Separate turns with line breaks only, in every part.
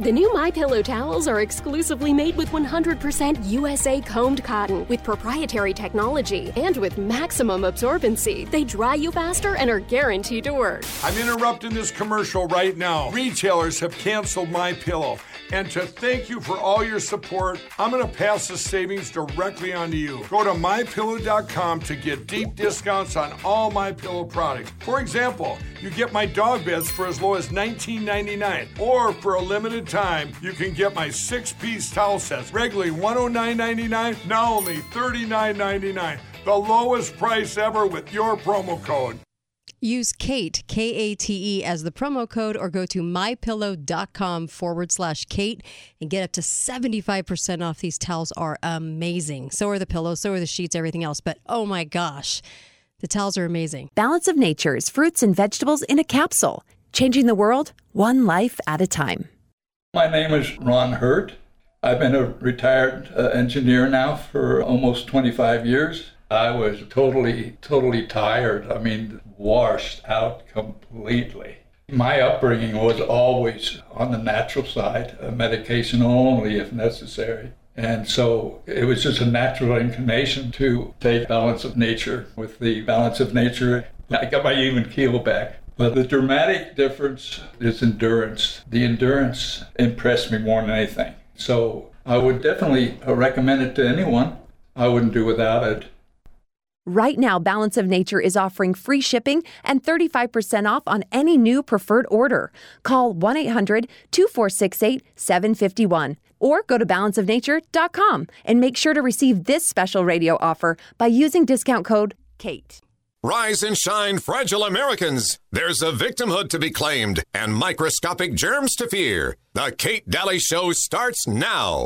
The new My Pillow towels are exclusively made with 100% USA combed cotton with proprietary technology and with maximum absorbency. They dry you faster and are guaranteed to work.
I'm interrupting this commercial right now. Retailers have canceled My Pillow. And to thank you for all your support, I'm going to pass the savings directly on to you. Go to mypillow.com to get deep discounts on all My Pillow products. For example, you get my dog beds for as low as $19.99, or for a limited time, you can get my six-piece towel sets, regularly $109.99, now only $39.99. The lowest price ever with your promo code.
Use Kate, K A T E, as the promo code or go to mypillow.com forward slash Kate and get up to 75% off. These towels are amazing. So are the pillows, so are the sheets, everything else. But oh my gosh, the towels are amazing.
Balance of Nature's fruits and vegetables in a capsule, changing the world one life at a time.
My name is Ron Hurt. I've been a retired uh, engineer now for almost 25 years. I was totally, totally tired. I mean, washed out completely. My upbringing was always on the natural side, uh, medication only if necessary. And so it was just a natural inclination to take balance of nature. With the balance of nature, I got my even keel back. But the dramatic difference is endurance. The endurance impressed me more than anything. So I would definitely recommend it to anyone. I wouldn't do without it.
Right now, Balance of Nature is offering free shipping and 35% off on any new preferred order. Call 1 800 2468 751 or go to balanceofnature.com and make sure to receive this special radio offer by using discount code KATE.
Rise and shine, fragile Americans. There's a victimhood to be claimed and microscopic germs to fear. The Kate Dalley Show starts now.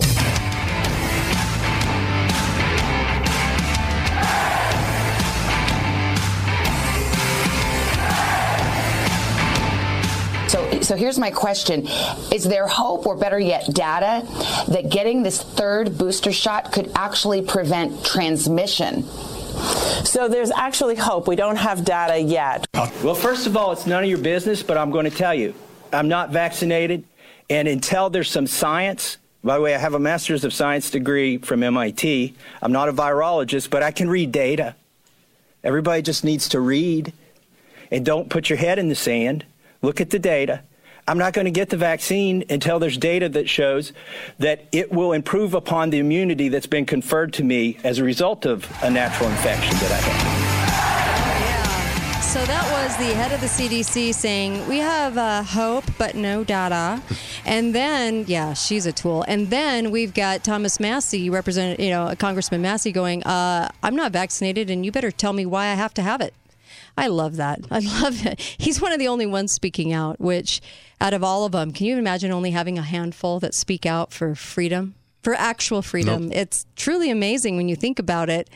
So, so here's my question: Is there hope, or better yet, data that getting this third booster shot could actually prevent transmission?
So there's actually hope. We don't have data yet.
Well, first of all, it's none of your business, but I'm going to tell you, I'm not vaccinated, and until there's some science. By the way, I have a master's of science degree from MIT. I'm not a virologist, but I can read data. Everybody just needs to read and don't put your head in the sand. Look at the data. I'm not going to get the vaccine until there's data that shows that it will improve upon the immunity that's been conferred to me as a result of a natural infection that I
had. So that was the head of the CDC saying, We have uh, hope, but no data. And then, yeah, she's a tool. And then we've got Thomas Massie, represent, you know, Congressman Massie going, uh, I'm not vaccinated, and you better tell me why I have to have it. I love that. I love it. He's one of the only ones speaking out, which out of all of them, can you imagine only having a handful that speak out for freedom, for actual freedom? Nope. It's truly amazing when you think about it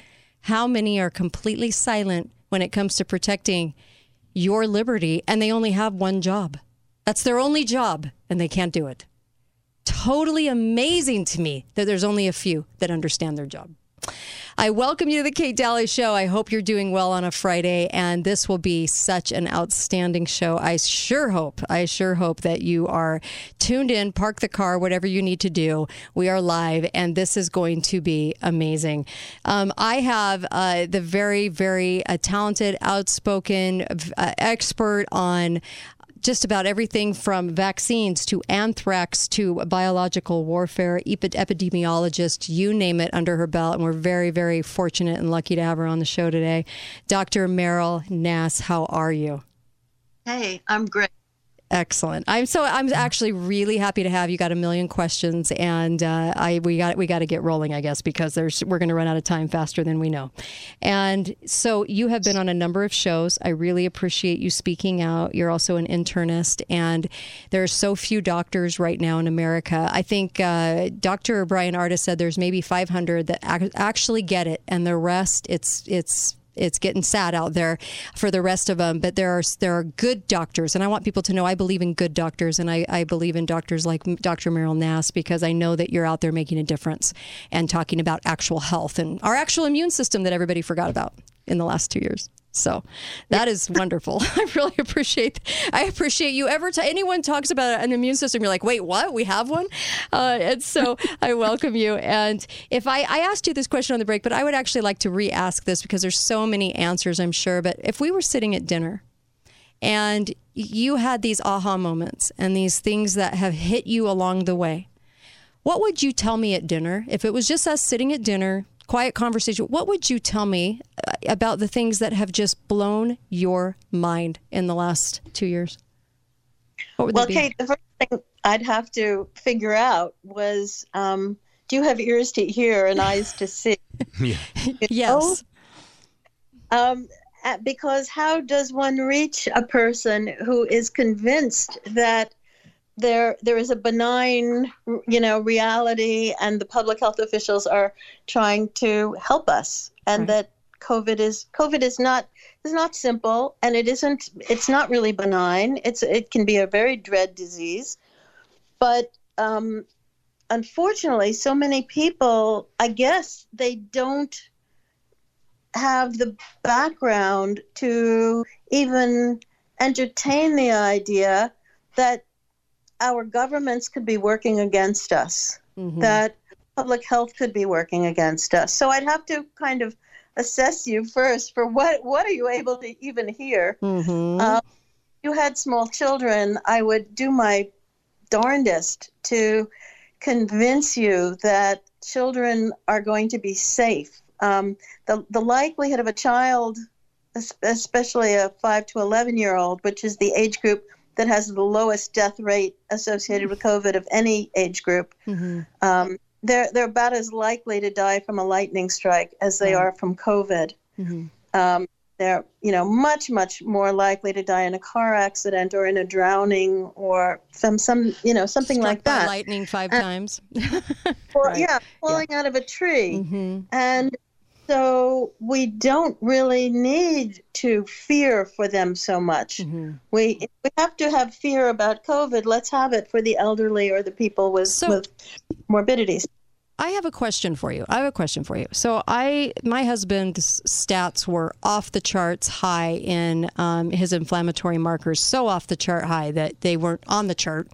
how many are completely silent when it comes to protecting your liberty and they only have one job. That's their only job and they can't do it. Totally amazing to me that there's only a few that understand their job. I welcome you to the Kate Dalley Show. I hope you're doing well on a Friday, and this will be such an outstanding show. I sure hope, I sure hope that you are tuned in, park the car, whatever you need to do. We are live, and this is going to be amazing. Um, I have uh, the very, very uh, talented, outspoken uh, expert on just about everything from vaccines to anthrax to biological warfare, epidemiologist, you name it, under her belt. And we're very, very fortunate and lucky to have her on the show today. Dr. Meryl Nass, how are you?
Hey, I'm great.
Excellent. I'm so I'm actually really happy to have you. Got a million questions, and uh, I we got we got to get rolling, I guess, because there's we're going to run out of time faster than we know. And so you have been on a number of shows. I really appreciate you speaking out. You're also an internist, and there are so few doctors right now in America. I think uh, Dr. Bryan Ardis said there's maybe 500 that ac- actually get it, and the rest it's it's it's getting sad out there for the rest of them. But there are there are good doctors, and I want people to know I believe in good doctors, and I, I believe in doctors like Dr. Meryl Nass because I know that you're out there making a difference and talking about actual health and our actual immune system that everybody forgot about in the last two years. So that is wonderful. I really appreciate. I appreciate you ever. T- anyone talks about an immune system, you're like, wait, what? We have one, uh, and so I welcome you. And if I, I asked you this question on the break, but I would actually like to re-ask this because there's so many answers, I'm sure. But if we were sitting at dinner, and you had these aha moments and these things that have hit you along the way, what would you tell me at dinner if it was just us sitting at dinner? Quiet conversation, what would you tell me uh, about the things that have just blown your mind in the last two years?
well, Kate, the first thing I'd have to figure out was um, do you have ears to hear and eyes to see?
yes.
Um, because how does one reach a person who is convinced that there there is a benign you know reality and the public health officials are trying to help us and right. that covid is covid is not is not simple and it isn't it's not really benign it's it can be a very dread disease but um, unfortunately so many people i guess they don't have the background to even entertain the idea that our governments could be working against us, mm-hmm. that public health could be working against us. So I'd have to kind of assess you first for what what are you able to even hear. Mm-hmm. Um, you had small children, I would do my darndest to convince you that children are going to be safe. Um, the the likelihood of a child, especially a five to eleven year old, which is the age group that has the lowest death rate associated with COVID of any age group. Mm-hmm. Um, they're they're about as likely to die from a lightning strike as they are from COVID. Mm-hmm. Um, they're you know much much more likely to die in a car accident or in a drowning or some some you know something
Struck
like that.
lightning five times.
or right. yeah, falling yeah. out of a tree. Mm-hmm. And so we don't really need to fear for them so much. Mm-hmm. We we have to have fear about COVID. Let's have it for the elderly or the people with, so, with morbidities.
I have a question for you. I have a question for you. So I, my husband's stats were off the charts high in um, his inflammatory markers, so off the chart high that they weren't on the chart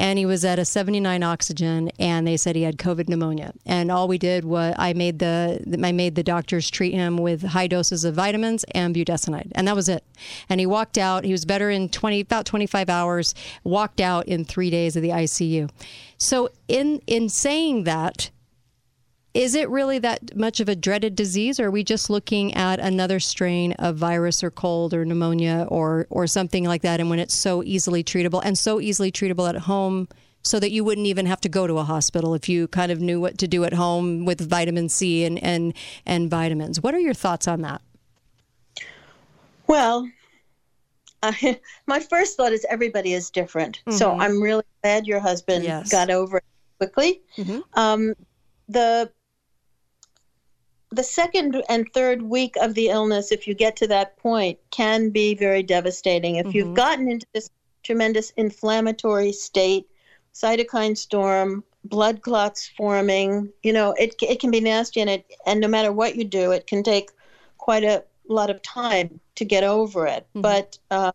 and he was at a 79 oxygen and they said he had covid pneumonia. And all we did was i made the i made the doctors treat him with high doses of vitamins and budesonide. And that was it. And he walked out. He was better in 20 about 25 hours walked out in 3 days of the ICU so in in saying that is it really that much of a dreaded disease or are we just looking at another strain of virus or cold or pneumonia or or something like that and when it's so easily treatable and so easily treatable at home so that you wouldn't even have to go to a hospital if you kind of knew what to do at home with vitamin C and and and vitamins what are your thoughts on that
well uh, my first thought is everybody is different mm-hmm. so i'm really glad your husband yes. got over it quickly mm-hmm. um, the the second and third week of the illness, if you get to that point, can be very devastating. If mm-hmm. you've gotten into this tremendous inflammatory state, cytokine storm, blood clots forming, you know, it, it can be nasty and it, and no matter what you do, it can take quite a lot of time to get over it. Mm-hmm. But uh,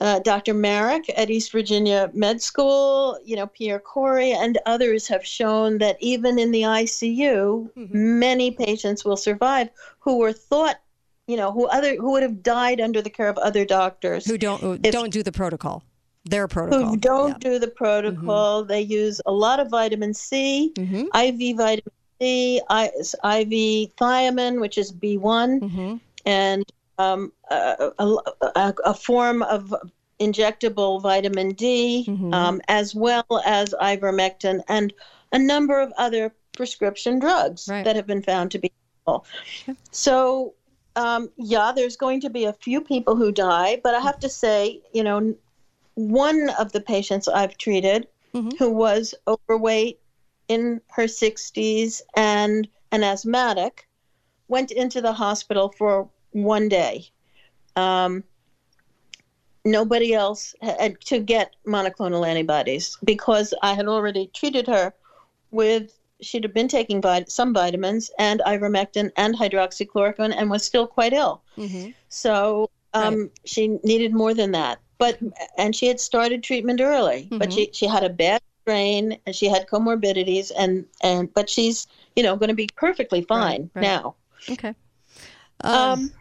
uh, Dr. Marik at East Virginia Med School, you know, Pierre Kory, and others have shown that even in the ICU, mm-hmm. many patients will survive who were thought, you know, who other who would have died under the care of other doctors
who don't who if, don't do the protocol. Their protocol.
Who don't yeah. do the protocol. Mm-hmm. They use a lot of vitamin C, mm-hmm. IV vitamin C, IV thiamine, which is B1, mm-hmm. and um, a, a, a, form of injectable vitamin D, mm-hmm. um, as well as ivermectin and a number of other prescription drugs right. that have been found to be helpful. So, um, yeah, there's going to be a few people who die, but I have to say, you know, one of the patients I've treated mm-hmm. who was overweight in her 60s and an asthmatic went into the hospital for one day. Um, nobody else had to get monoclonal antibodies because I had already treated her with she'd have been taking vit- some vitamins and ivermectin and hydroxychloroquine and was still quite ill.
Mm-hmm.
So um, right. she needed more than that. But and she had started treatment early, mm-hmm. but she she had a bad strain and she had comorbidities and and but she's you know going to be perfectly fine right, right. now.
Okay. Um, um,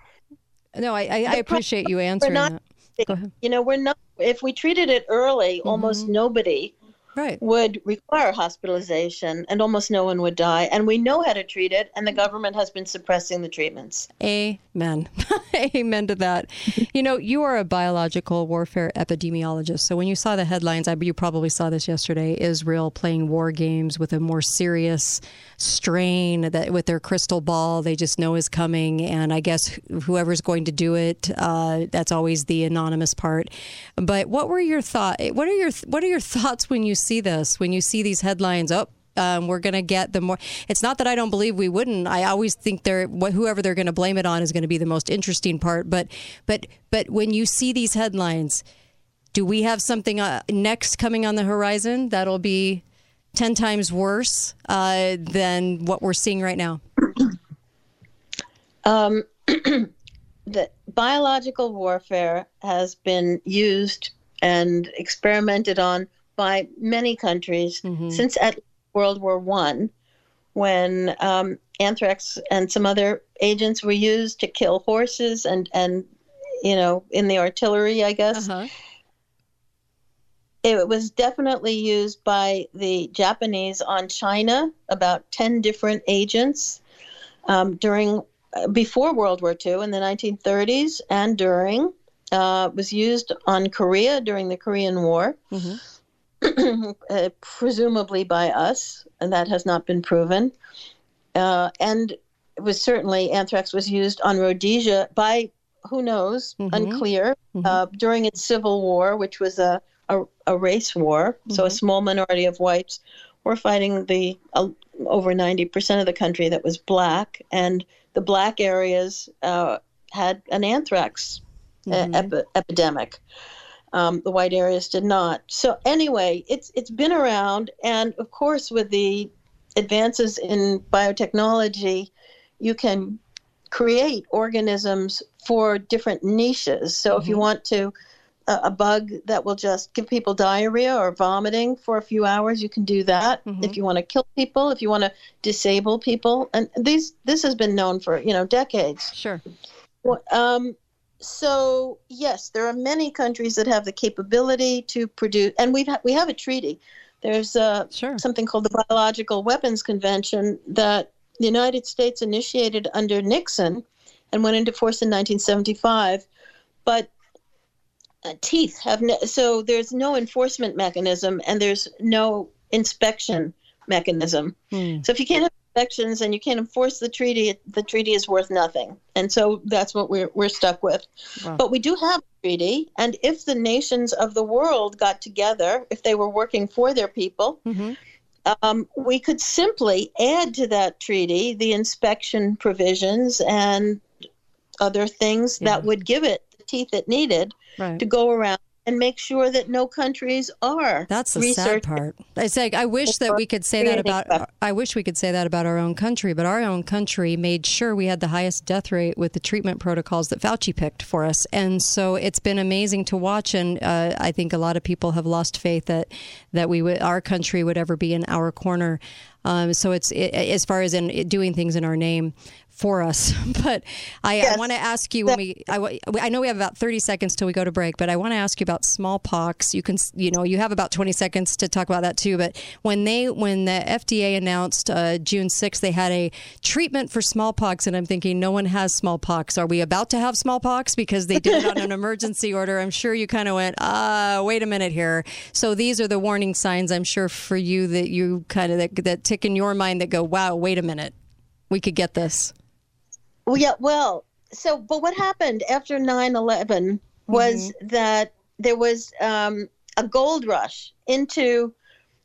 no, I, I, I appreciate you answering
not,
that. Go ahead.
You know, we're not. If we treated it early, mm-hmm. almost nobody
right.
would require hospitalization and almost no one would die. And we know how to treat it, and the government has been suppressing the treatments.
Amen. Amen to that. You know, you are a biological warfare epidemiologist. So when you saw the headlines, I, you probably saw this yesterday Israel playing war games with a more serious strain that with their crystal ball they just know is coming and i guess whoever's going to do it uh, that's always the anonymous part but what were your thought what are your what are your thoughts when you see this when you see these headlines up oh, um, we're going to get the more. It's not that I don't believe we wouldn't. I always think they're whoever they're going to blame it on is going to be the most interesting part. But but but when you see these headlines, do we have something uh, next coming on the horizon that'll be 10 times worse uh, than what we're seeing right now?
Um, the biological warfare has been used and experimented on by many countries mm-hmm. since at World War One, when um, anthrax and some other agents were used to kill horses and and you know in the artillery, I guess. Uh-huh it was definitely used by the Japanese on China, about 10 different agents um, during uh, before World War II in the 1930s and during. Uh, was used on Korea during the Korean War, mm-hmm. uh, presumably by us, and that has not been proven. Uh, and it was certainly anthrax was used on Rhodesia by who knows, mm-hmm. unclear, mm-hmm. Uh, during its civil war, which was a a, a race war. Mm-hmm. So a mm-hmm. small minority of whites were fighting the uh, over 90% of the country that was black, and the black areas uh, had an anthrax uh, mm-hmm. epi- epidemic. Um, the white areas did not. So anyway, it's it's been around, and of course, with the advances in biotechnology, you can create organisms for different niches. So mm-hmm. if you mm-hmm. want to a, a, bug that will just give people diarrhea or vomiting for a few hours, you can do that. Mm-hmm. If you want to kill people, if you want to disable people, and these this has been known for you know decades.
Sure.
Um, so yes, there are many countries that have the capability to produce, and we ha- we have a treaty. There's uh,
sure.
something called the Biological Weapons Convention that the United States initiated under Nixon and went into force in 1975. But uh, teeth have no, so there's no enforcement mechanism and there's no inspection mechanism. Hmm. So if you can't have inspections and you can't enforce the treaty, the treaty is worth nothing. And so that's what we're we're stuck with. Wow. But we do have a treaty, and if the nations of the world got together, if they were working for their people. Mm-hmm. Um, we could simply add to that treaty the inspection provisions and other things yeah. that would give it the teeth it needed right. to go around and make sure that no countries are.
That's the sad part. It's like I wish that we could say that about. I wish we could say that about our own country, but our own country made sure we had the highest death rate with the treatment protocols that Fauci picked for us, and so it's been amazing to watch. And uh, I think a lot of people have lost faith that that we would, our country would ever be in our corner. Um, so it's it, as far as in doing things in our name for us. But I, yes. I want to ask you when we, I, I know we have about 30 seconds till we go to break, but I want to ask you about smallpox. You can, you know, you have about 20 seconds to talk about that too. But when they, when the FDA announced uh, June 6th, they had a treatment for smallpox, and I'm thinking no one has smallpox. Are we about to have smallpox because they did it on an emergency order? I'm sure you kind of went, ah, uh, wait a minute here. So these are the warning signs I'm sure for you that you kind of that, that tick in your mind that go, wow, wait a minute, we could get this.
Well, yeah, well, so, but what happened after 9 11 was mm-hmm. that there was um, a gold rush into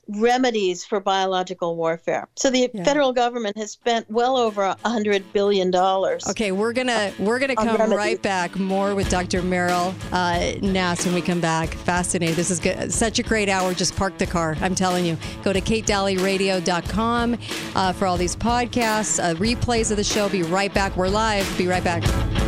remedies for biological warfare. So the yeah. federal government has spent well over a hundred billion dollars.
Okay, we're gonna we're gonna come right back more with Dr. Meryl uh, Nass when we come back. Fascinating. This is good. such a great hour. Just park the car. I'm telling you. Go to katedalleyradio.com uh, for all these podcasts, uh, replays of the show. Be right back. We're live. Be right back.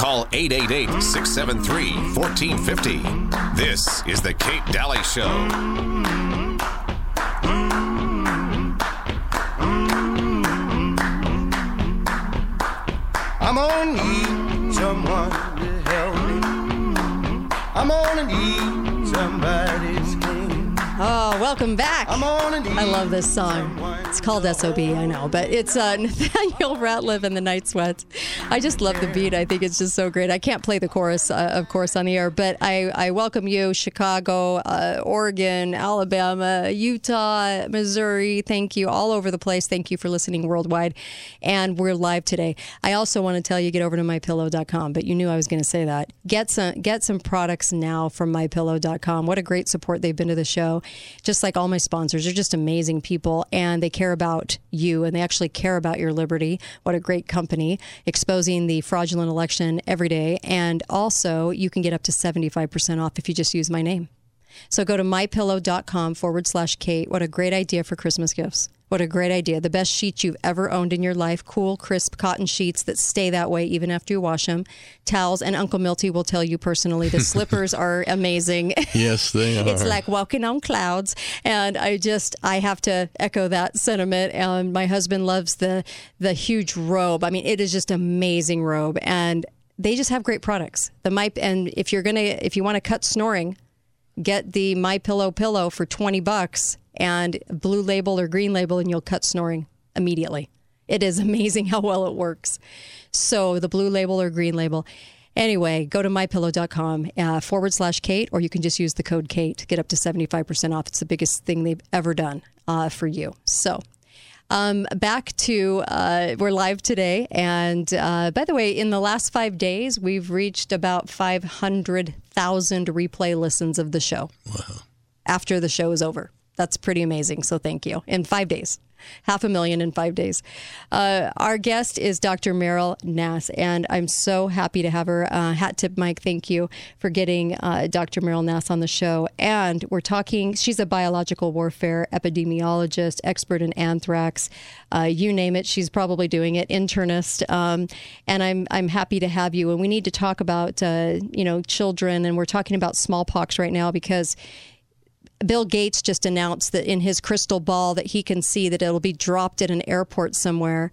Call 888 673 1450. This is The Kate Dalley Show.
I'm gonna need someone to help me. I'm gonna need somebody's
Oh, welcome back. I love this song. It's called SOB, I know, but it's uh, Nathaniel Rateliff and the Night Sweats. I just love the beat. I think it's just so great. I can't play the chorus, uh, of course, on the air, but I, I welcome you, Chicago, uh, Oregon, Alabama, Utah, Missouri. Thank you all over the place. Thank you for listening worldwide. And we're live today. I also want to tell you get over to mypillow.com, but you knew I was going to say that. Get some get some products now from mypillow.com. What a great support they've been to the show just like all my sponsors, they're just amazing people and they care about you and they actually care about your liberty. What a great company exposing the fraudulent election every day. And also, you can get up to 75% off if you just use my name. So go to mypillow.com forward slash Kate. What a great idea for Christmas gifts. What a great idea. The best sheets you've ever owned in your life. Cool, crisp cotton sheets that stay that way even after you wash them. Towels, and Uncle Milty will tell you personally the slippers are amazing.
Yes, they are.
it's like walking on clouds. And I just, I have to echo that sentiment. And my husband loves the, the huge robe. I mean, it is just amazing robe. And they just have great products. The my and if you're gonna if you want to cut snoring, get the My Pillow pillow for 20 bucks and blue label or green label and you'll cut snoring immediately. It is amazing how well it works. So the blue label or green label. Anyway, go to mypillow.com uh, forward slash Kate, or you can just use the code Kate. To get up to 75% off. It's the biggest thing they've ever done uh, for you. So um, back to uh, we're live today, and uh, by the way, in the last five days, we've reached about five hundred thousand replay listens of the show.
Wow!
After the show is over, that's pretty amazing. So thank you. In five days half a million in five days. Uh, our guest is Dr. Meryl Nass, and I'm so happy to have her. Uh, hat tip, Mike, thank you for getting uh, Dr. Meryl Nass on the show. And we're talking, she's a biological warfare epidemiologist, expert in anthrax. Uh, you name it, she's probably doing it, internist. Um, and I'm, I'm happy to have you. And we need to talk about, uh, you know, children, and we're talking about smallpox right now because Bill Gates just announced that in his crystal ball that he can see that it'll be dropped at an airport somewhere.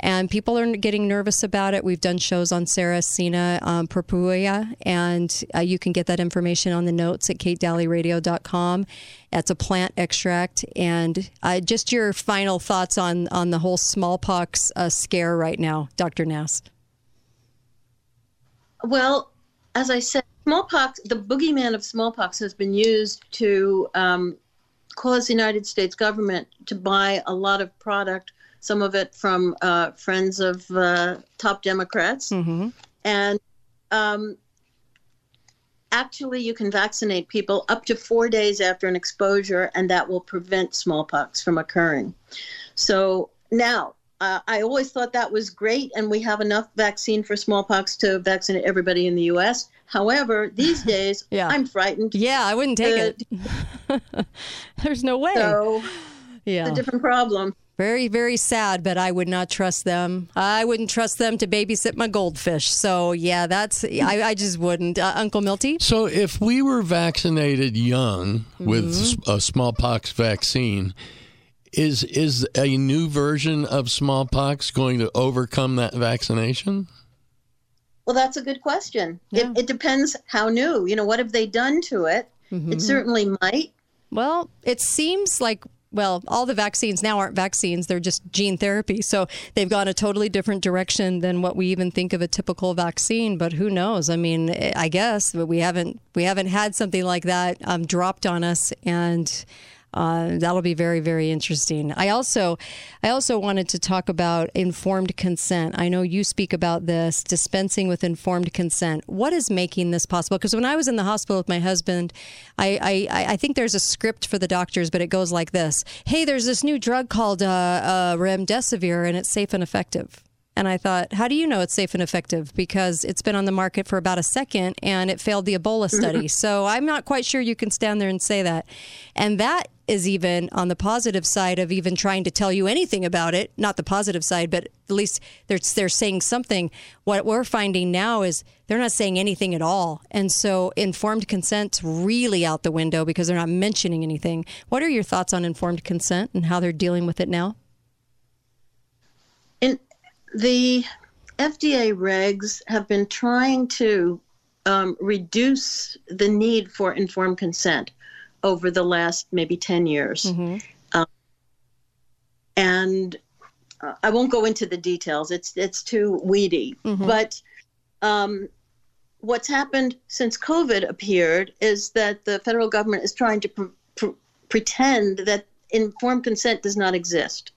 And people are getting nervous about it. We've done shows on Sarracenia um, purpurea, and uh, you can get that information on the notes at katedalleyradio.com. That's a plant extract. And uh, just your final thoughts on, on the whole smallpox uh, scare right now, Dr. Nass.
Well, as I said, smallpox, the boogeyman of smallpox has been used to um, caused the United States government to buy a lot of product, some of it from uh, friends of uh, top Democrats.
Mm-hmm.
And um, actually, you can vaccinate people up to four days after an exposure, and that will prevent smallpox from occurring. So now, uh, I always thought that was great, and we have enough vaccine for smallpox to vaccinate everybody in the U.S. However, these days,
Yeah.
I'm frightened.
Yeah, I wouldn't take
Uh,
it. There's no way.
So
yeah.
it's a different problem.
Very, very sad, but I would not trust them. I wouldn't trust them to babysit my goldfish. So, yeah, that's, I, I just wouldn't. Uh, Uncle Milty?
So, if we were vaccinated young with
Mm-hmm.
s- a smallpox vaccine, is is a new version of smallpox going to overcome that vaccination?
Well, that's a good question. It, it depends how new. You know, what have they done to it?
Mhm.
It certainly might.
Well, it seems like well, all the vaccines now aren't vaccines, they're just gene therapy. So they've gone a totally different direction than what we even think of a typical vaccine, but who knows? I mean, I guess but we haven't we haven't had something like that um, dropped on us and uh, that'll be very, very interesting. I also, I also wanted to talk about informed consent. I know you speak about this dispensing with informed consent. What is making this possible? Because when I was in the hospital with my husband, I, I, I think there's a script for the doctors, but it goes like this: Hey, there's this new drug called uh, uh, remdesivir, and it's safe and effective. And I thought, how do you know it's safe and effective? Because it's been on the market for about a second and it failed the Ebola study. so I'm not quite sure you can stand there and say that. And that is even on the positive side of even trying to tell you anything about it. Not the positive side, but at least they're, they're saying something. What we're finding now is they're not saying anything at all. And so informed consent's really out the window because they're not mentioning anything. What are your thoughts on informed consent and how they're dealing with it now?
The FDA regs have been trying to um, reduce the need for informed consent over the last maybe 10 years. Um, and uh, I won't go into the details. It's it's too weedy. But um, what's happened since COVID appeared is that the federal government is trying to pre- pre- pretend that informed consent does not exist.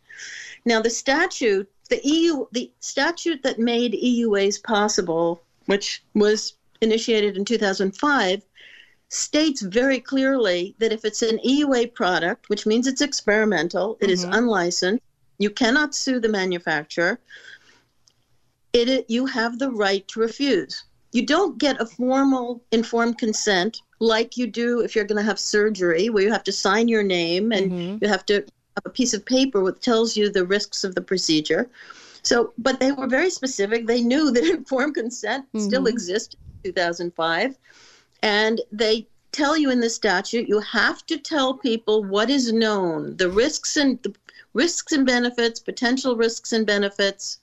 Now, the statute, the EU, the statute that made EUAs possible, which was initiated in 2005, states very clearly that if it's an EUA product, which means it's experimental, it is mm-hmm. unlicensed, you cannot sue the manufacturer. It, it you have the right to refuse. You don't get a formal informed consent like you do if you're going to have surgery, where you have to sign your name and mm-hmm. you have to a piece of paper which tells you the risks of the procedure. So, but they were very specific. They knew that informed consent still
Mhm.
existed in 2005. And they tell you in the statute you have to tell people what is known, the risks and the risks and benefits, potential risks and benefits,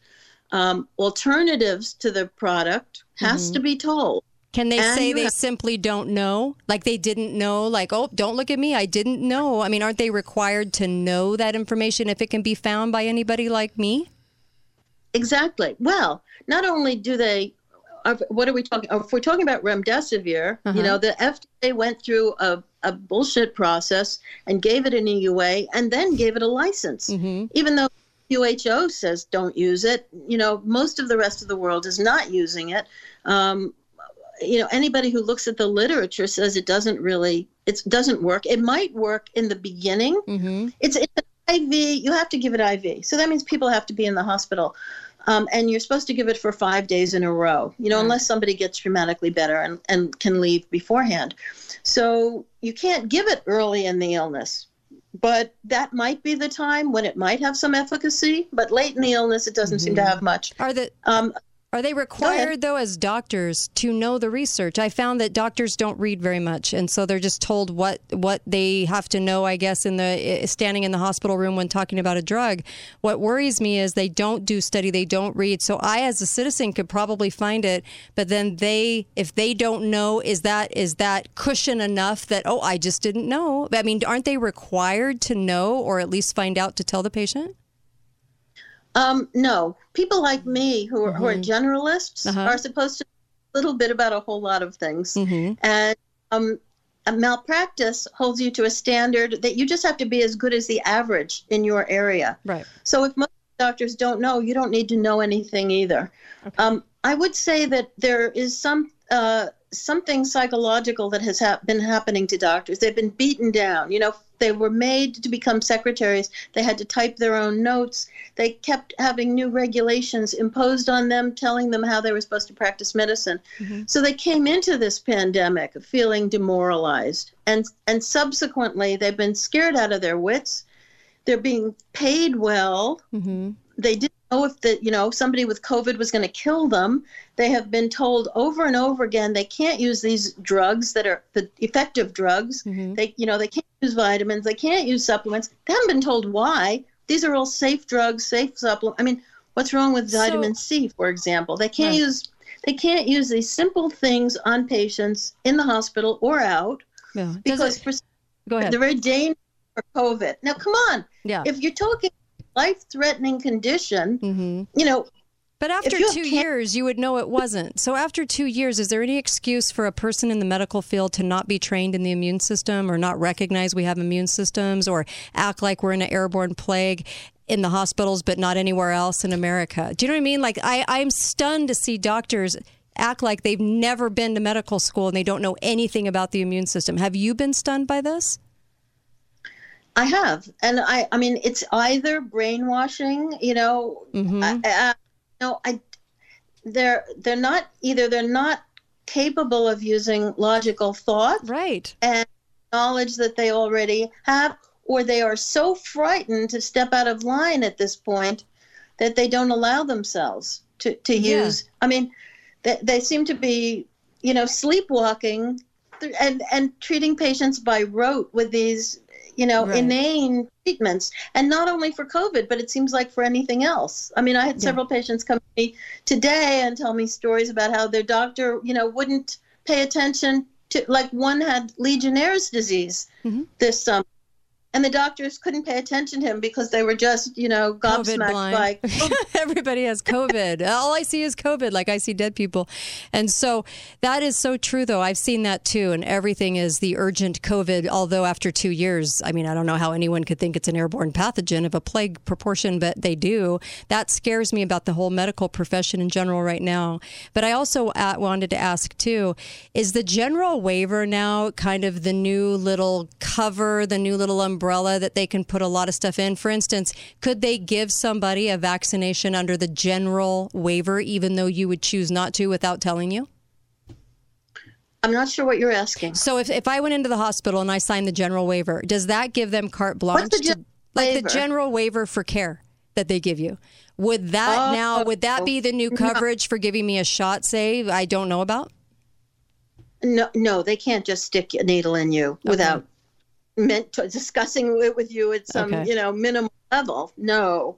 um, alternatives to the product has
Mhm.
to be told.
Can they
And
say they
have-
simply don't know? Like they didn't know, like, oh, don't look at me, I didn't know. I mean, aren't they required to know that information if it can be found by anybody like me?
Exactly. Well, not only do they, uh, what are we talking? If we're talking about remdesivir,
Uh-huh.
you know, the FDA went through a, a bullshit process and gave it an EUA and then gave it a license, even though WHO says don't use it. You know, most of the rest of the world is not using it. Um, you know, anybody who looks at the literature says it doesn't really, it doesn't work. It might work in the beginning. It's, it's an IV. You have to give it IV. So that means people have to be in the hospital. Um, and you're supposed to give it for five days in a row, you know, unless somebody gets dramatically better and, and can leave beforehand. So you can't give it early in the illness. But that might be the time when it might have some efficacy. But late in the illness, it doesn't seem to have much.
Are the
um,
Are they required though as doctors to know the research? I found that doctors don't read very much, and so they're just told what what they have to know. I guess in the eh, standing in the hospital room when talking about a drug. What worries me is they don't do study, they don't read. So I, as a citizen, could probably find it, but then they, if they don't know, is that is that cushion enough that oh, I just didn't know? I mean, aren't they required to know or at least find out to tell the patient?
Um, no, people like me who are, who are
Mhm.
generalists
Uh-huh.
are supposed to know a little bit about a whole lot of things. And um, a malpractice holds you to a standard that you just have to be as good as the average in your area.
Right.
So if most doctors don't know, you don't need to know anything either. Um, I would say that there is some uh, something psychological that has hap been happening to doctors. They've been beaten down. You know, they were made to become secretaries. They had to type their own notes. They kept having new regulations imposed on them, telling them how they were supposed to practice medicine. So they came into this pandemic feeling demoralized, and and subsequently they've been scared out of their wits. They're being paid well. They didn't know if the you know somebody with COVID was going to kill them. They have been told over and over again they can't use these drugs that are the effective drugs. Mm-hmm. They you know they can't use vitamins. They can't use supplements. They haven't been told why. These are all safe drugs, safe supplements. I mean, what's wrong with vitamin C, for example? They can't use they can't use these simple things on patients in the hospital or out
Yeah.
Because
it-
for
Go ahead.
they're very dangerous for COVID. Now, come on.
Yeah.
If you're talking life-threatening condition,
Mm-hmm.
you know.
But after two
can-
years, you would know it wasn't. So after two years, is there any excuse for a person in the medical field to not be trained in the immune system or not recognize we have immune systems or act like we're in an airborne plague? In the hospitals, but not anywhere else in America. Do you know what I mean? Like, I, I'm stunned to see doctors act like they've never been to medical school and they don't know anything about the immune system. Have you been stunned by this?
I have, and I, I mean, it's either brainwashing, you know,
Mm-hmm.
I, I, no, I, they're they're not either they're not capable of using logical thought,
right,
and knowledge that they already have, or they are so frightened to step out of line at this point that they don't allow themselves to to
Yeah.
use. I mean, they, they seem to be, you know, sleepwalking and and treating patients by rote with these, you know,
Right.
inane treatments, and not only for COVID, but it seems like for anything else. I mean, I had several patients come to me today and tell me stories about how their doctor, you know, wouldn't pay attention to, like one had Legionnaire's disease
Mm-hmm.
this summer. And the doctors couldn't pay attention to him because they were just, you know, gobsmacked by
Everybody has COVID. All I see is COVID, like I see dead people. And so that is so true, though. I've seen that too. And everything is the urgent COVID, although after two years, I mean, I don't know how anyone could think it's an airborne pathogen of a plague proportion, but they do. That scares me about the whole medical profession in general right now. But I also uh, wanted to ask, too, is the general waiver now kind of the new little cover, the new little umbrella that they can put a lot of stuff in? For instance, could they give somebody a vaccination under the general waiver, even though you would choose not to without telling you?
I'm not sure what you're asking.
So if, if I went into the hospital and I signed the general waiver, does that give them carte blanche?
the
to, like
waiver?
the general waiver for care that they give you. Would that
Oh,
now, would that be the new
no.
coverage for giving me a shot, say, I don't know about?
No, no, they can't just stick a needle in you without meant to discussing it with you at some,
Okay.
you know, minimal level. No,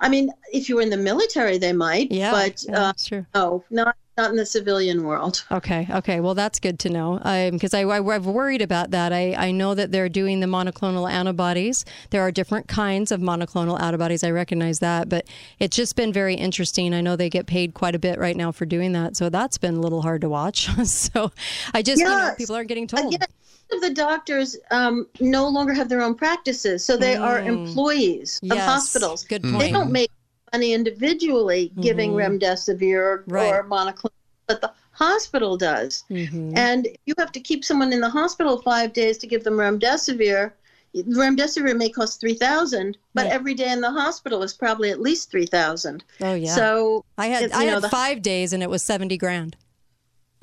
I mean, if you were in the military, they might.
Yeah,
but
yeah,
uh, no, not not in the civilian world.
Okay, okay. Well, that's good to know because I, I, I've worried about that. I, I know that they're doing the monoclonal antibodies. There are different kinds of monoclonal antibodies. I recognize that, but it's just been very interesting. I know they get paid quite a bit right now for doing that, so that's been a little hard to watch. so I just, you know, people aren't getting told.
Again, of the doctors um, no longer have their own practices, so they are
Mm.
employees of
Yes,
hospitals.
good
They don't make money individually giving
Mhm.
remdesivir or,
Right.
or monoclonal, but the hospital does.
Mhm.
And you have to keep someone in the hospital five days to give them remdesivir. Remdesivir may cost three thousand, but
Right.
every day in the hospital is probably at least three thousand.
Oh yeah.
So
I had I
know,
had
the-
five days and it was seventy grand.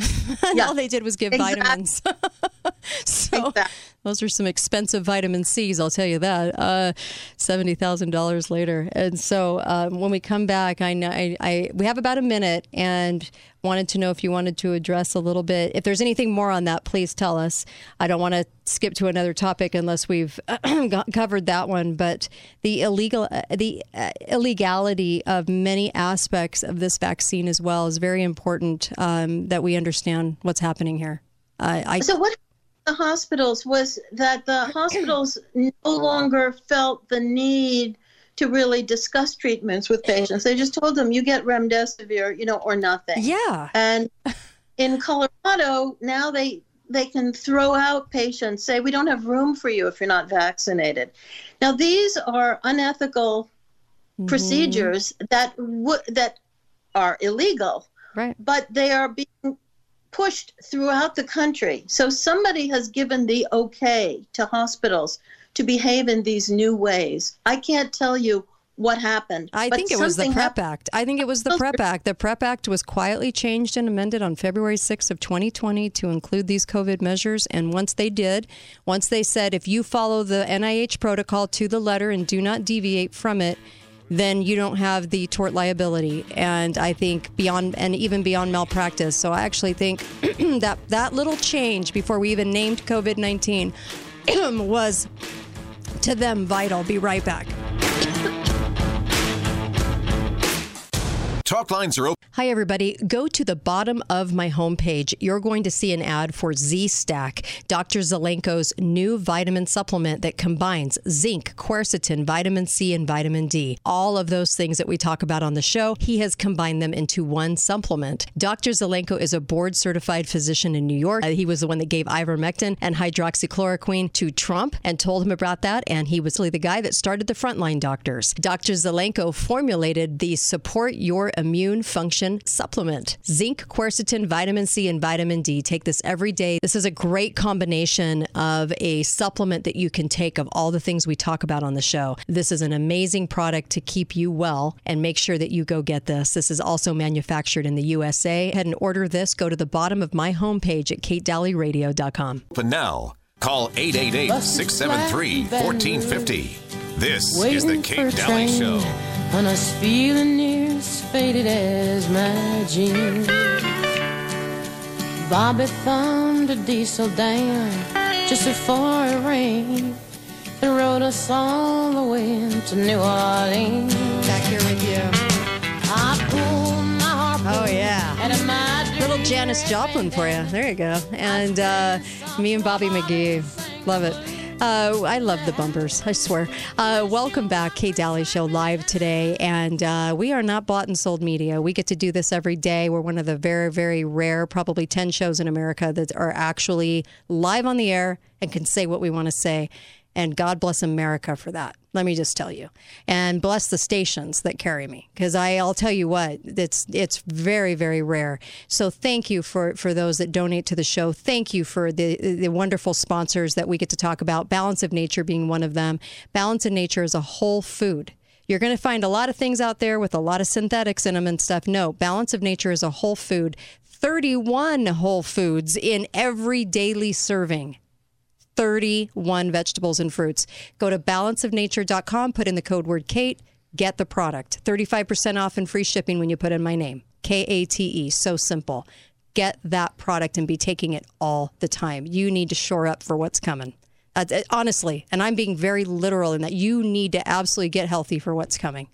and
Yeah.
all they did was give
Exact-
vitamins. so those are some expensive vitamin C's, I'll tell you that. Uh, Seventy thousand dollars later, and so um, when we come back, I I, I we have about a minute, and wanted to know if you wanted to address a little bit. If there's anything more on that, please tell us. I don't want to skip to another topic unless we've covered that one. But the illegal, uh, the uh, illegality of many aspects of this vaccine as well is very important um, that we understand what's happening here. I, I
So what the hospitals was that the hospitals no longer felt the need to really discuss treatments with patients. They just told them you get remdesivir, you know, or nothing.
Yeah.
And in Colorado, now they they can throw out patients, say we don't have room for you if you're not vaccinated. Now these are unethical mm-hmm. procedures that would that are illegal.
Right.
But they are being pushed throughout the country. So somebody has given the okay to hospitals to behave in these new ways. I can't tell you what happened.
I
but
think it was the PREP
happened.
Act. I think it was the PREP Act. The PREP Act was quietly changed and amended on February 6th of 2020 to include these COVID measures. And once they did, once they said if you follow the NIH protocol to the letter and do not deviate from it, then you don't have the tort liability. And I think beyond and even beyond malpractice. So I actually think that that little change before we even named COVID 19 was to them vital. Be right back.
Talk lines are open.
Hi, everybody. Go to the bottom of my homepage. You're going to see an ad for Z Stack, Dr. Zelenko's new vitamin supplement that combines zinc, quercetin, vitamin C, and vitamin D. All of those things that we talk about on the show, he has combined them into one supplement. Dr. Zelenko is a board certified physician in New York. Uh, he was the one that gave ivermectin and hydroxychloroquine to Trump and told him about that. And he was really the guy that started the frontline doctors. Dr. Zelenko formulated the Support Your Immune Function supplement. Zinc, quercetin, vitamin C, and vitamin D. Take this every day. This is a great combination of a supplement that you can take of all the things we talk about on the show. This is an amazing product to keep you well and make sure that you go get this. This is also manufactured in the USA. Head and order this. Go to the bottom of my homepage at katedalleyradio.com.
But now, call 888 673 1450. This is the Kate Dalley Show.
On us feeling near as faded as my jeans. Bobby thumbed a diesel down just before it rained. And rode us all the way to New Orleans.
Back here with you.
I pulled my harpoon
Oh, yeah. Little Janis Joplin for you. There you go. And uh, me and Bobby McGee. Love it. Uh, I love the bumpers, I swear. Uh, welcome back, Kate Dalley Show live today. And uh, we are not bought and sold media. We get to do this every day. We're one of the very, very rare, probably 10 shows in America that are actually live on the air and can say what we want to say. And God bless America for that. Let me just tell you, and bless the stations that carry me, because I'll tell you what, it's it's very very rare. So thank you for for those that donate to the show. Thank you for the the wonderful sponsors that we get to talk about. Balance of Nature being one of them. Balance of Nature is a whole food. You're going to find a lot of things out there with a lot of synthetics in them and stuff. No, Balance of Nature is a whole food. 31 whole foods in every daily serving. 31 vegetables and fruits. Go to balanceofnature.com, put in the code word Kate, get the product. 35% off and free shipping when you put in my name. K A T E. So simple. Get that product and be taking it all the time. You need to shore up for what's coming. Uh, honestly, and I'm being very literal in that you need to absolutely get healthy for what's coming.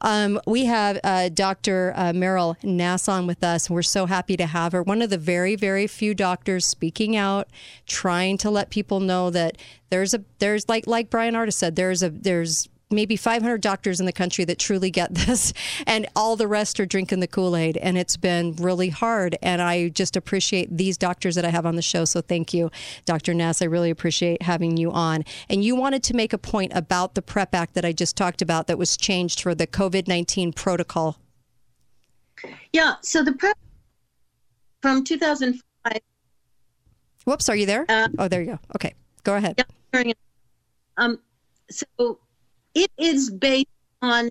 Um, we have uh, Dr. Uh, Meryl Nass on with us. We're so happy to have her. One of the very, very few doctors speaking out, trying to let people know that there's a there's like like Bryan Ardis said, there's a there's maybe 500 doctors in the country that truly get this, and all the rest are drinking the Kool Aid. And it's been really hard. And I just appreciate these doctors that I have on the show. So thank you, Dr. Nass. I really appreciate having you on. And you wanted to make a point about the PrEP Act that I just talked about that was changed for the COVID 19 protocol.
Yeah, so the PrEP from 2005.
Whoops, are you there? oh, there you go. Okay, go ahead.
Um, so it is based on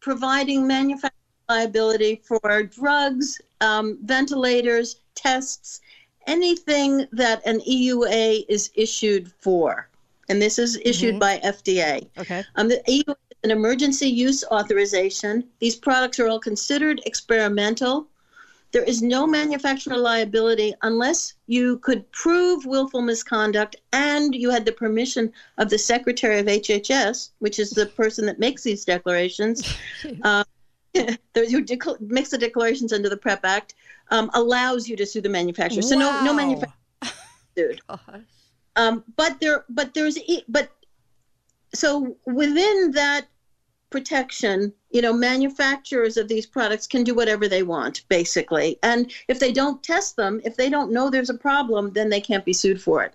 providing manufacturing liability for drugs, um, ventilators, tests, anything that an EUA is issued for. And this is issued
Mhm.
by FDA.
Okay.
Um, the EUA is an emergency use authorization. These products are all considered experimental. There is no manufacturer liability unless you could prove willful misconduct and you had the permission of the Secretary of HHS, which is the person that makes these declarations. um, those who makes the declarations under the PrEP Act um, allows you to sue the manufacturer. So no, no
Wow.
manufacturer sued. Um, but there, but there's, e- but so within that protection, you know, manufacturers of these products can do whatever they want, basically. And if they don't test them, if they don't know there's a problem, then they can't be sued for it.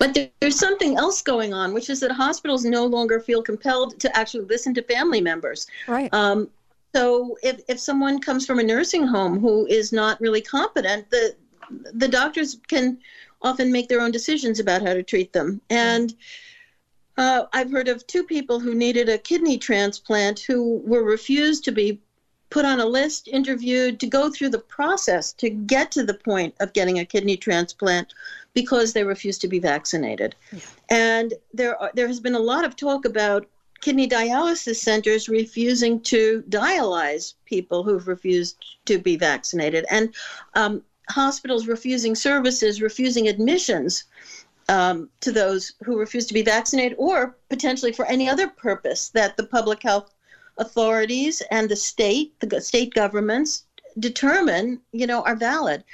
But there's something else going on, which is that hospitals no longer feel compelled to actually listen to family members.
Right.
Um, so if, if someone comes from a nursing home who is not really competent, the the doctors can often make their own decisions about how to treat them. And uh, I've heard of two people who needed a kidney transplant who were refused to be put on a list, interviewed, to go through the process to get to the point of getting a kidney transplant because they refused to be vaccinated. And there are, there has been a lot of talk about kidney dialysis centers refusing to dialyze people who've refused to be vaccinated, and um, hospitals refusing services, refusing admissions um, to those who refuse to be vaccinated, or potentially for any other purpose that the public health authorities and the state, the state governments determine, you know, are valid.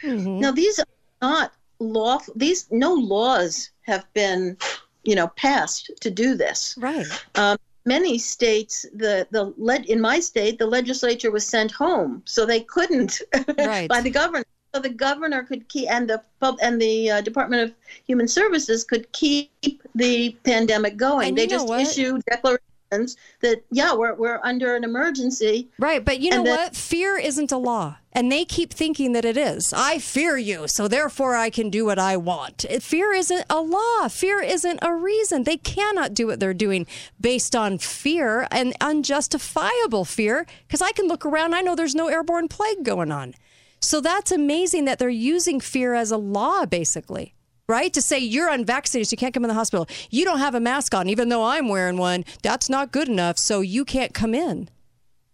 Now, these are not lawful. These no laws have been, you know, passed to do this.
Right.
Um, many states, the the led in my state, the legislature was sent home, so they couldn't
Right.
by the governor. So the governor could keep, and the pub, and the uh, Department of Human Services could keep the pandemic going.
And
they just
what?
issue declarations that yeah, we're we're under an emergency.
Right, but you know
then-
what? Fear isn't a law. And they keep thinking that it is. I fear you, so therefore I can do what I want. Fear isn't a law. Fear isn't a reason. They cannot do what they're doing based on fear and unjustifiable fear because I can look around, I know there's no airborne plague going on. So that's amazing that they're using fear as a law, basically. Right? To say you're unvaccinated, so you can't come in the hospital. You don't have a mask on, even though I'm wearing one. That's not good enough, so you can't come in.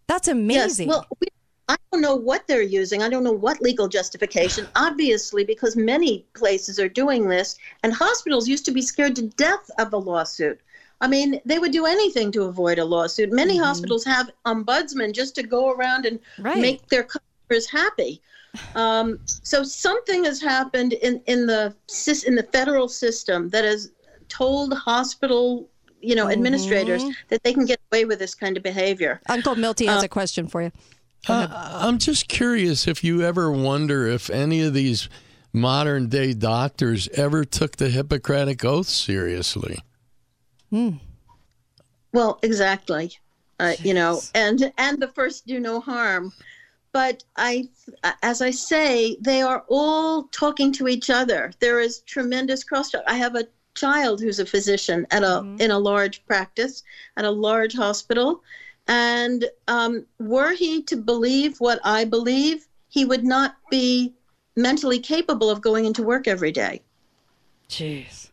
That's amazing.
Yes, well, we, I don't know what they're using. I don't know what legal justification. Obviously, because many places are doing this, and hospitals used to be scared to death of a lawsuit. I mean, they would do anything to avoid a lawsuit. Many mm-hmm. hospitals have ombudsmen just to go around and
Right.
make their customers happy. Um, so something has happened in, in the in the federal system that has told hospital, you know, administrators that they can get away with this kind of behavior.
Uncle Milty has a question for you.
Uh, I'm just curious if you ever wonder if any of these modern day doctors ever took the Hippocratic Oath seriously.
Well, exactly. Uh, you know, and and the first do no harm. But I, as I say, they are all talking to each other. There is tremendous crosstalk. I have a child who's a physician at a in a large practice at a large hospital, and um, were he to believe what I believe, he would not be mentally capable of going into work every day.
Jeez.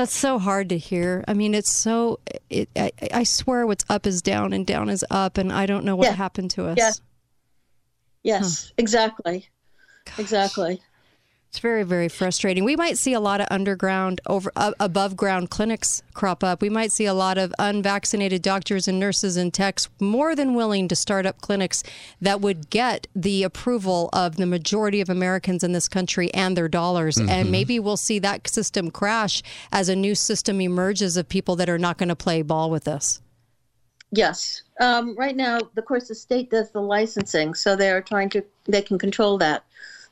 That's so hard to hear. I mean, it's so. It, I, I swear, what's up is down and down is up, and I don't know what
Yeah.
happened to us.
Yes. Yes, exactly. Exactly.
It's very, very frustrating. We might see a lot of underground, over uh, above ground clinics crop up. We might see a lot of unvaccinated doctors and nurses and techs more than willing to start up clinics that would get the approval of the majority of Americans in this country and their dollars. And maybe we'll see that system crash as a new system emerges of people that are not going to play ball with us.
Yes. Um, right now, of course, the state does the licensing, so they are trying to, they can control that.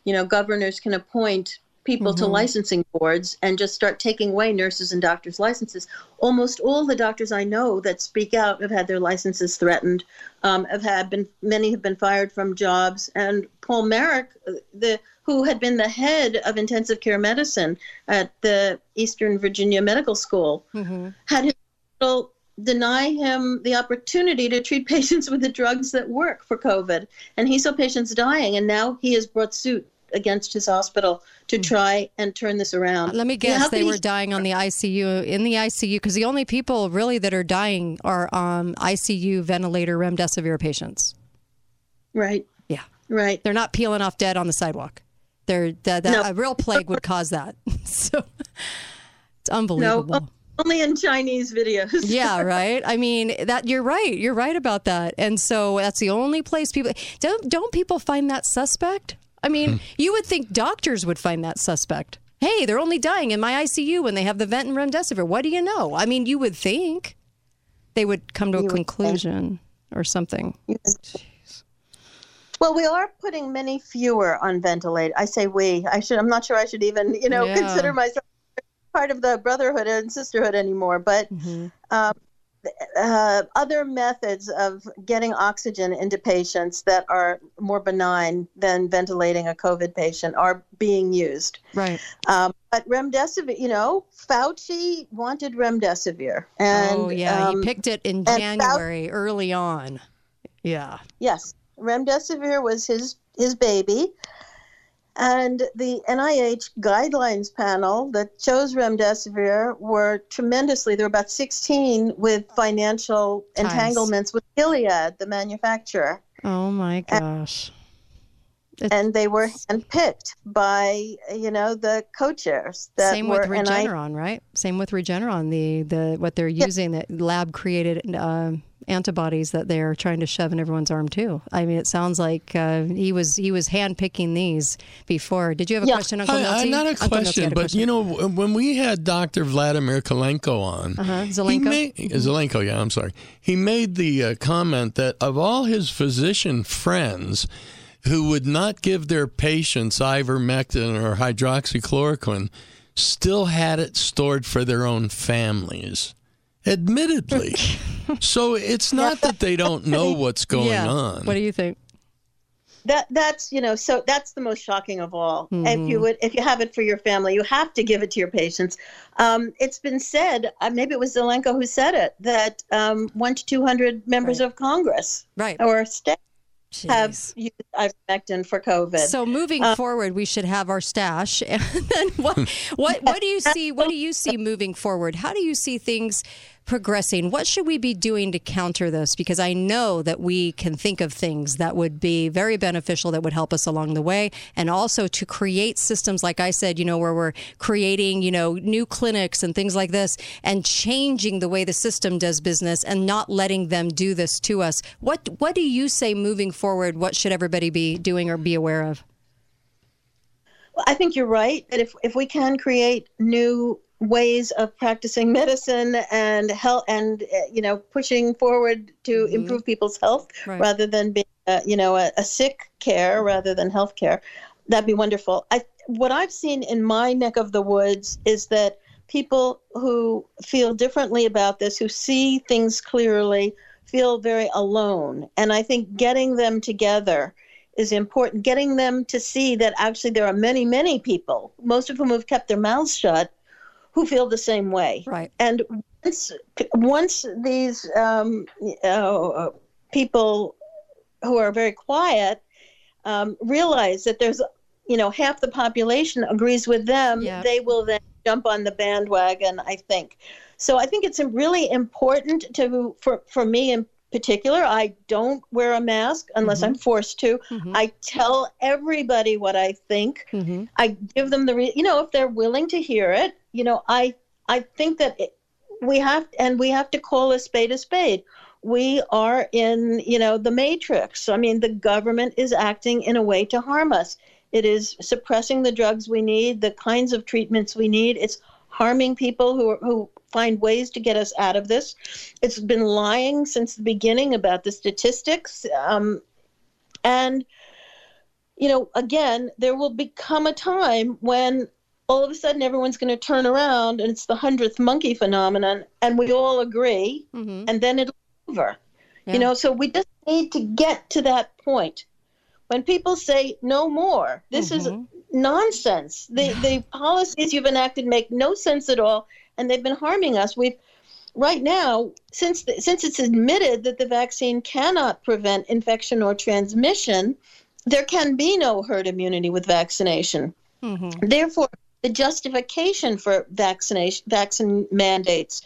You know, governors can appoint people to
Mhm.
licensing boards and just start taking away nurses and doctors' licenses. Almost all the doctors I know that speak out have had their licenses threatened, um, have had been, many have been fired from jobs. And Paul Marik, uh, the, who had been the head of intensive care medicine at the Eastern Virginia Medical School, had his hospital deny him the opportunity to treat patients with the drugs that work for COVID. And he saw patients dying, and now he has brought suit against his hospital to try and turn this around.
Let me guess,
how
they
he-
were dying on the ICU in the ICU because the only people really that are dying are um, ICU ventilator remdesivir patients.
Right.
Yeah.
Right.
They're not peeling off dead on the sidewalk. They're that
No.
a real plague would cause that. so it's
No,
unbelievable.
o- only in Chinese videos.
yeah, right. I mean that you're right. You're right about that. And so that's the only place people don't don't people find that suspect? I mean, hmm. you would think doctors would find that suspect. Hey, they're only dying in my ICU when they have the vent and remdesivir. What do you know? I mean, you would think they would come to a conclusion or something.
Well, we are putting many fewer on ventilator. I say we. I should. I'm not sure I should even, you know,
Yeah.
consider myself part of the brotherhood and sisterhood anymore. But um, uh, other methods of getting oxygen into patients that are more benign than ventilating a COVID patient are being used.
Right.
Um, but remdesivir, you know, Fauci wanted remdesivir, and
oh yeah,
um,
you picked it in January early on. Yeah.
Yes, remdesivir was his his baby, and the NIH guidelines panel that chose remdesivir were tremendously. There were about sixteen with financial
Ties.
entanglements with Gilead, the manufacturer,
Oh my gosh.
and they were handpicked by you know the co-chairs. That
Same with
NIH
Regeneron, right? Same with Regeneron. The the what they're using, the lab created um, antibodies that they're trying to shove in everyone's arm too. I mean, it sounds like uh, he was he was handpicking these before. Did you have a question, Uncle
I- I-
Milty?
not a
Uncle
question,
had a
but
question.
you know, when we had Dr. Vladimir Kalenko on,
Uh-huh. Zelenko?
made, Zelenko, yeah, I'm sorry. He made the uh, comment that of all his physician friends who would not give their patients ivermectin or hydroxychloroquine, still had it stored for their own families. Admittedly. so it's not that they don't know what's going
yeah.
on.
What do you think?
that that's you know so that's the most shocking of all if
Mm-hmm.
you would if you have it for your family you have to give it to your patients um, it's been said uh, maybe it was zelenko who said it that um, one to 200 members of congress
right
or state have used ivermectin for covid
So moving
Uh,
forward, we should have our stash. And then what, what, what do you see? What do you see moving forward? How do you see things progressing? What should we be doing to counter this? Because I know that we can think of things that would be very beneficial that would help us along the way, and also to create systems, like I said, you know, where we're creating, you know, new clinics and things like this, and changing the way the system does business, and not letting them do this to us. What What do you say moving forward? What should everybody be doing or be aware of?
Well, I think you're right that if if we can create new ways of practicing medicine and health and uh, you know pushing forward to improve people's health
Right.
rather than being uh, you know a, a sick care rather than health care. That'd be wonderful. I what i've seen in my neck of the woods is that people who feel differently about this who see things clearly feel very alone. And i think getting them together is important. Getting them to see that actually there are many many people most of whom have kept their mouths shut who feel the same way.
Right.
And once once these um, uh, people who are very quiet um, realize that there's you know half the population agrees with them
Yeah.
they will then jump on the bandwagon i think. So i think it's really important to for for me in particular i don't wear a mask unless i'm forced to. I tell everybody what i think. I give them the re- you know if they're willing to hear it you know i i think that it, we have and we have to call a spade a spade. We are in you know the matrix. I mean the government is acting in a way to harm us. It is suppressing the drugs we need the kinds of treatments we need. It's harming people who are, who find ways to get us out of this. It's been lying since the beginning about the statistics um, and you know again there will become a time when all of a sudden everyone's going to turn around and it's the hundredth monkey phenomenon and we all agree mm-hmm. and then it'll be over. You know so we just need to get to that point. When people say no more this is mm-hmm. nonsense. The the policies you've enacted make no sense at all and they've been harming us. We've right now since the, since it's admitted that the vaccine cannot prevent infection or transmission there can be no herd immunity with vaccination. Mm-hmm. Therefore, the justification for vaccination vaccine mandates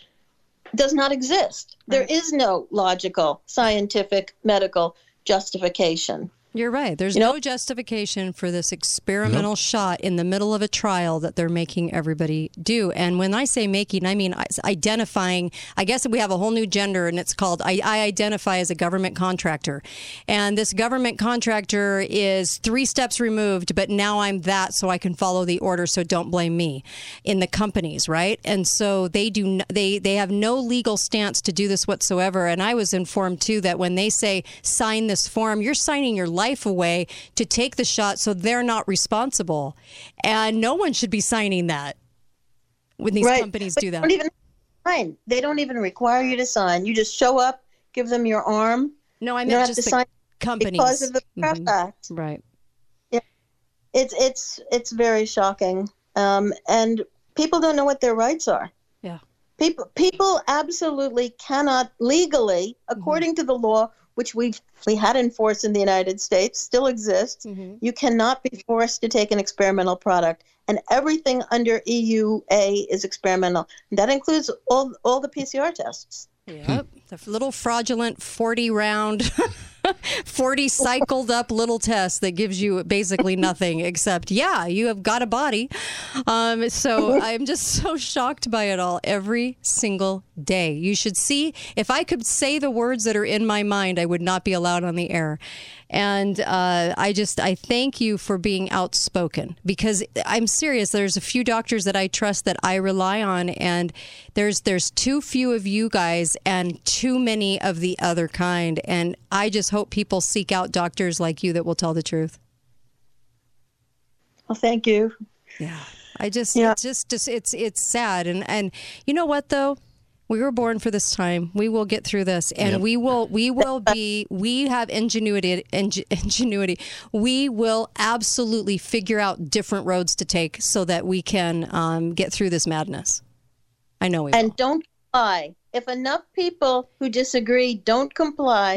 does not exist. There is no logical, scientific, medical justification.
You're right. There's
You know-
no justification for this experimental shot in the middle of a trial that they're making everybody do. And when I say making, I mean identifying. I guess we have a whole new gender, and it's called I, I identify as a government contractor. And this government contractor is three steps removed, but now I'm that, so I can follow the order. So don't blame me in the companies, right? And so they do. n- They they have no legal stance to do this whatsoever. And I was informed too that when they say sign this form, you're signing your life away to take the shot, so they're not responsible, and no one should be signing that when these
Right.
companies
But
do
you
that.
Don't even sign. They don't even require you to sign. You just show up, give them your arm.
No, I
You
meant
have
just
to
the
sign
companies.
because of the PrEP
Mhm.
Act.
Right.
It's it's it's very shocking, um, and people don't know what their rights are.
Yeah.
People people absolutely cannot legally, according to the law, which we we had enforced in the United States, still exists. Mm-hmm. You cannot be forced to take an experimental product, and everything under EUA is experimental. And that includes all all the PCR tests.
Yep. The little fraudulent 40 round, 40 cycled up little test that gives you basically nothing except, yeah, you have got a body. Um, so I'm just so shocked by it all every single day. You should see, if I could say the words that are in my mind, I would not be allowed on the air. And uh, I just, I thank you for being outspoken because I'm serious. There's a few doctors that I trust that I rely on, and there's there's too few of you guys and too many of the other kind. And I just hope people seek out doctors like you that will tell the truth.
Well, thank you.
Yeah. I just, it's just, just, it's, it's sad. And, and you know what though? We were born for this time. We will get through this, and
Yep.
we will. We will be. We have ingenuity. Ingenuity. We will absolutely figure out different roads to take so that we can um, get through this madness. I know we.
and don't comply. If enough people who disagree don't comply,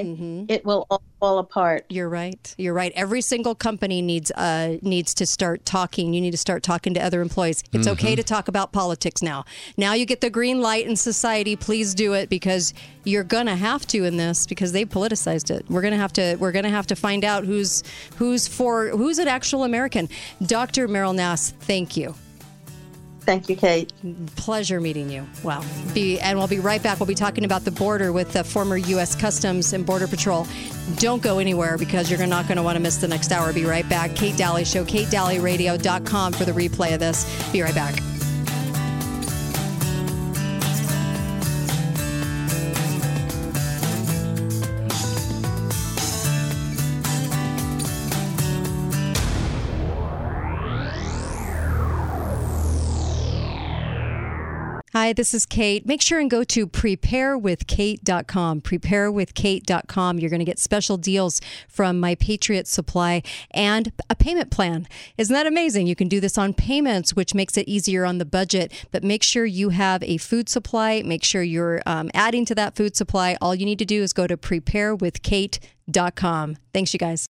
it will all fall apart.
You're right. You're right. Every single company needs uh, needs to start talking. You need to start talking to other employees. It's okay
Mhm.
to talk about politics now. Now you get the green light in society. Please do it because you're gonna have to in this because they politicized it. We're gonna have to. We're gonna have to find out who's who's for who's an actual American. Dr. Meryl Nass, thank you.
Thank you, Kate.
Pleasure meeting you. Wow. Be, and we'll be right back. We'll be talking about the border with the former U.S. Customs and Border Patrol. Don't go anywhere because you're not going to want to miss the next hour. Be right back. Kate Dalley Show, katedalleyradio.com for the replay of this. Be right back. Hi, this is Kate. Make sure and go to preparewithkate.com. Preparewithkate.com. You're going to get special deals from My Patriot Supply and a payment plan. Isn't that amazing? You can do this on payments, which makes it easier on the budget. But make sure you have a food supply. Make sure you're um, adding to that food supply. All you need to do is go to preparewithkate.com. Thanks, you guys.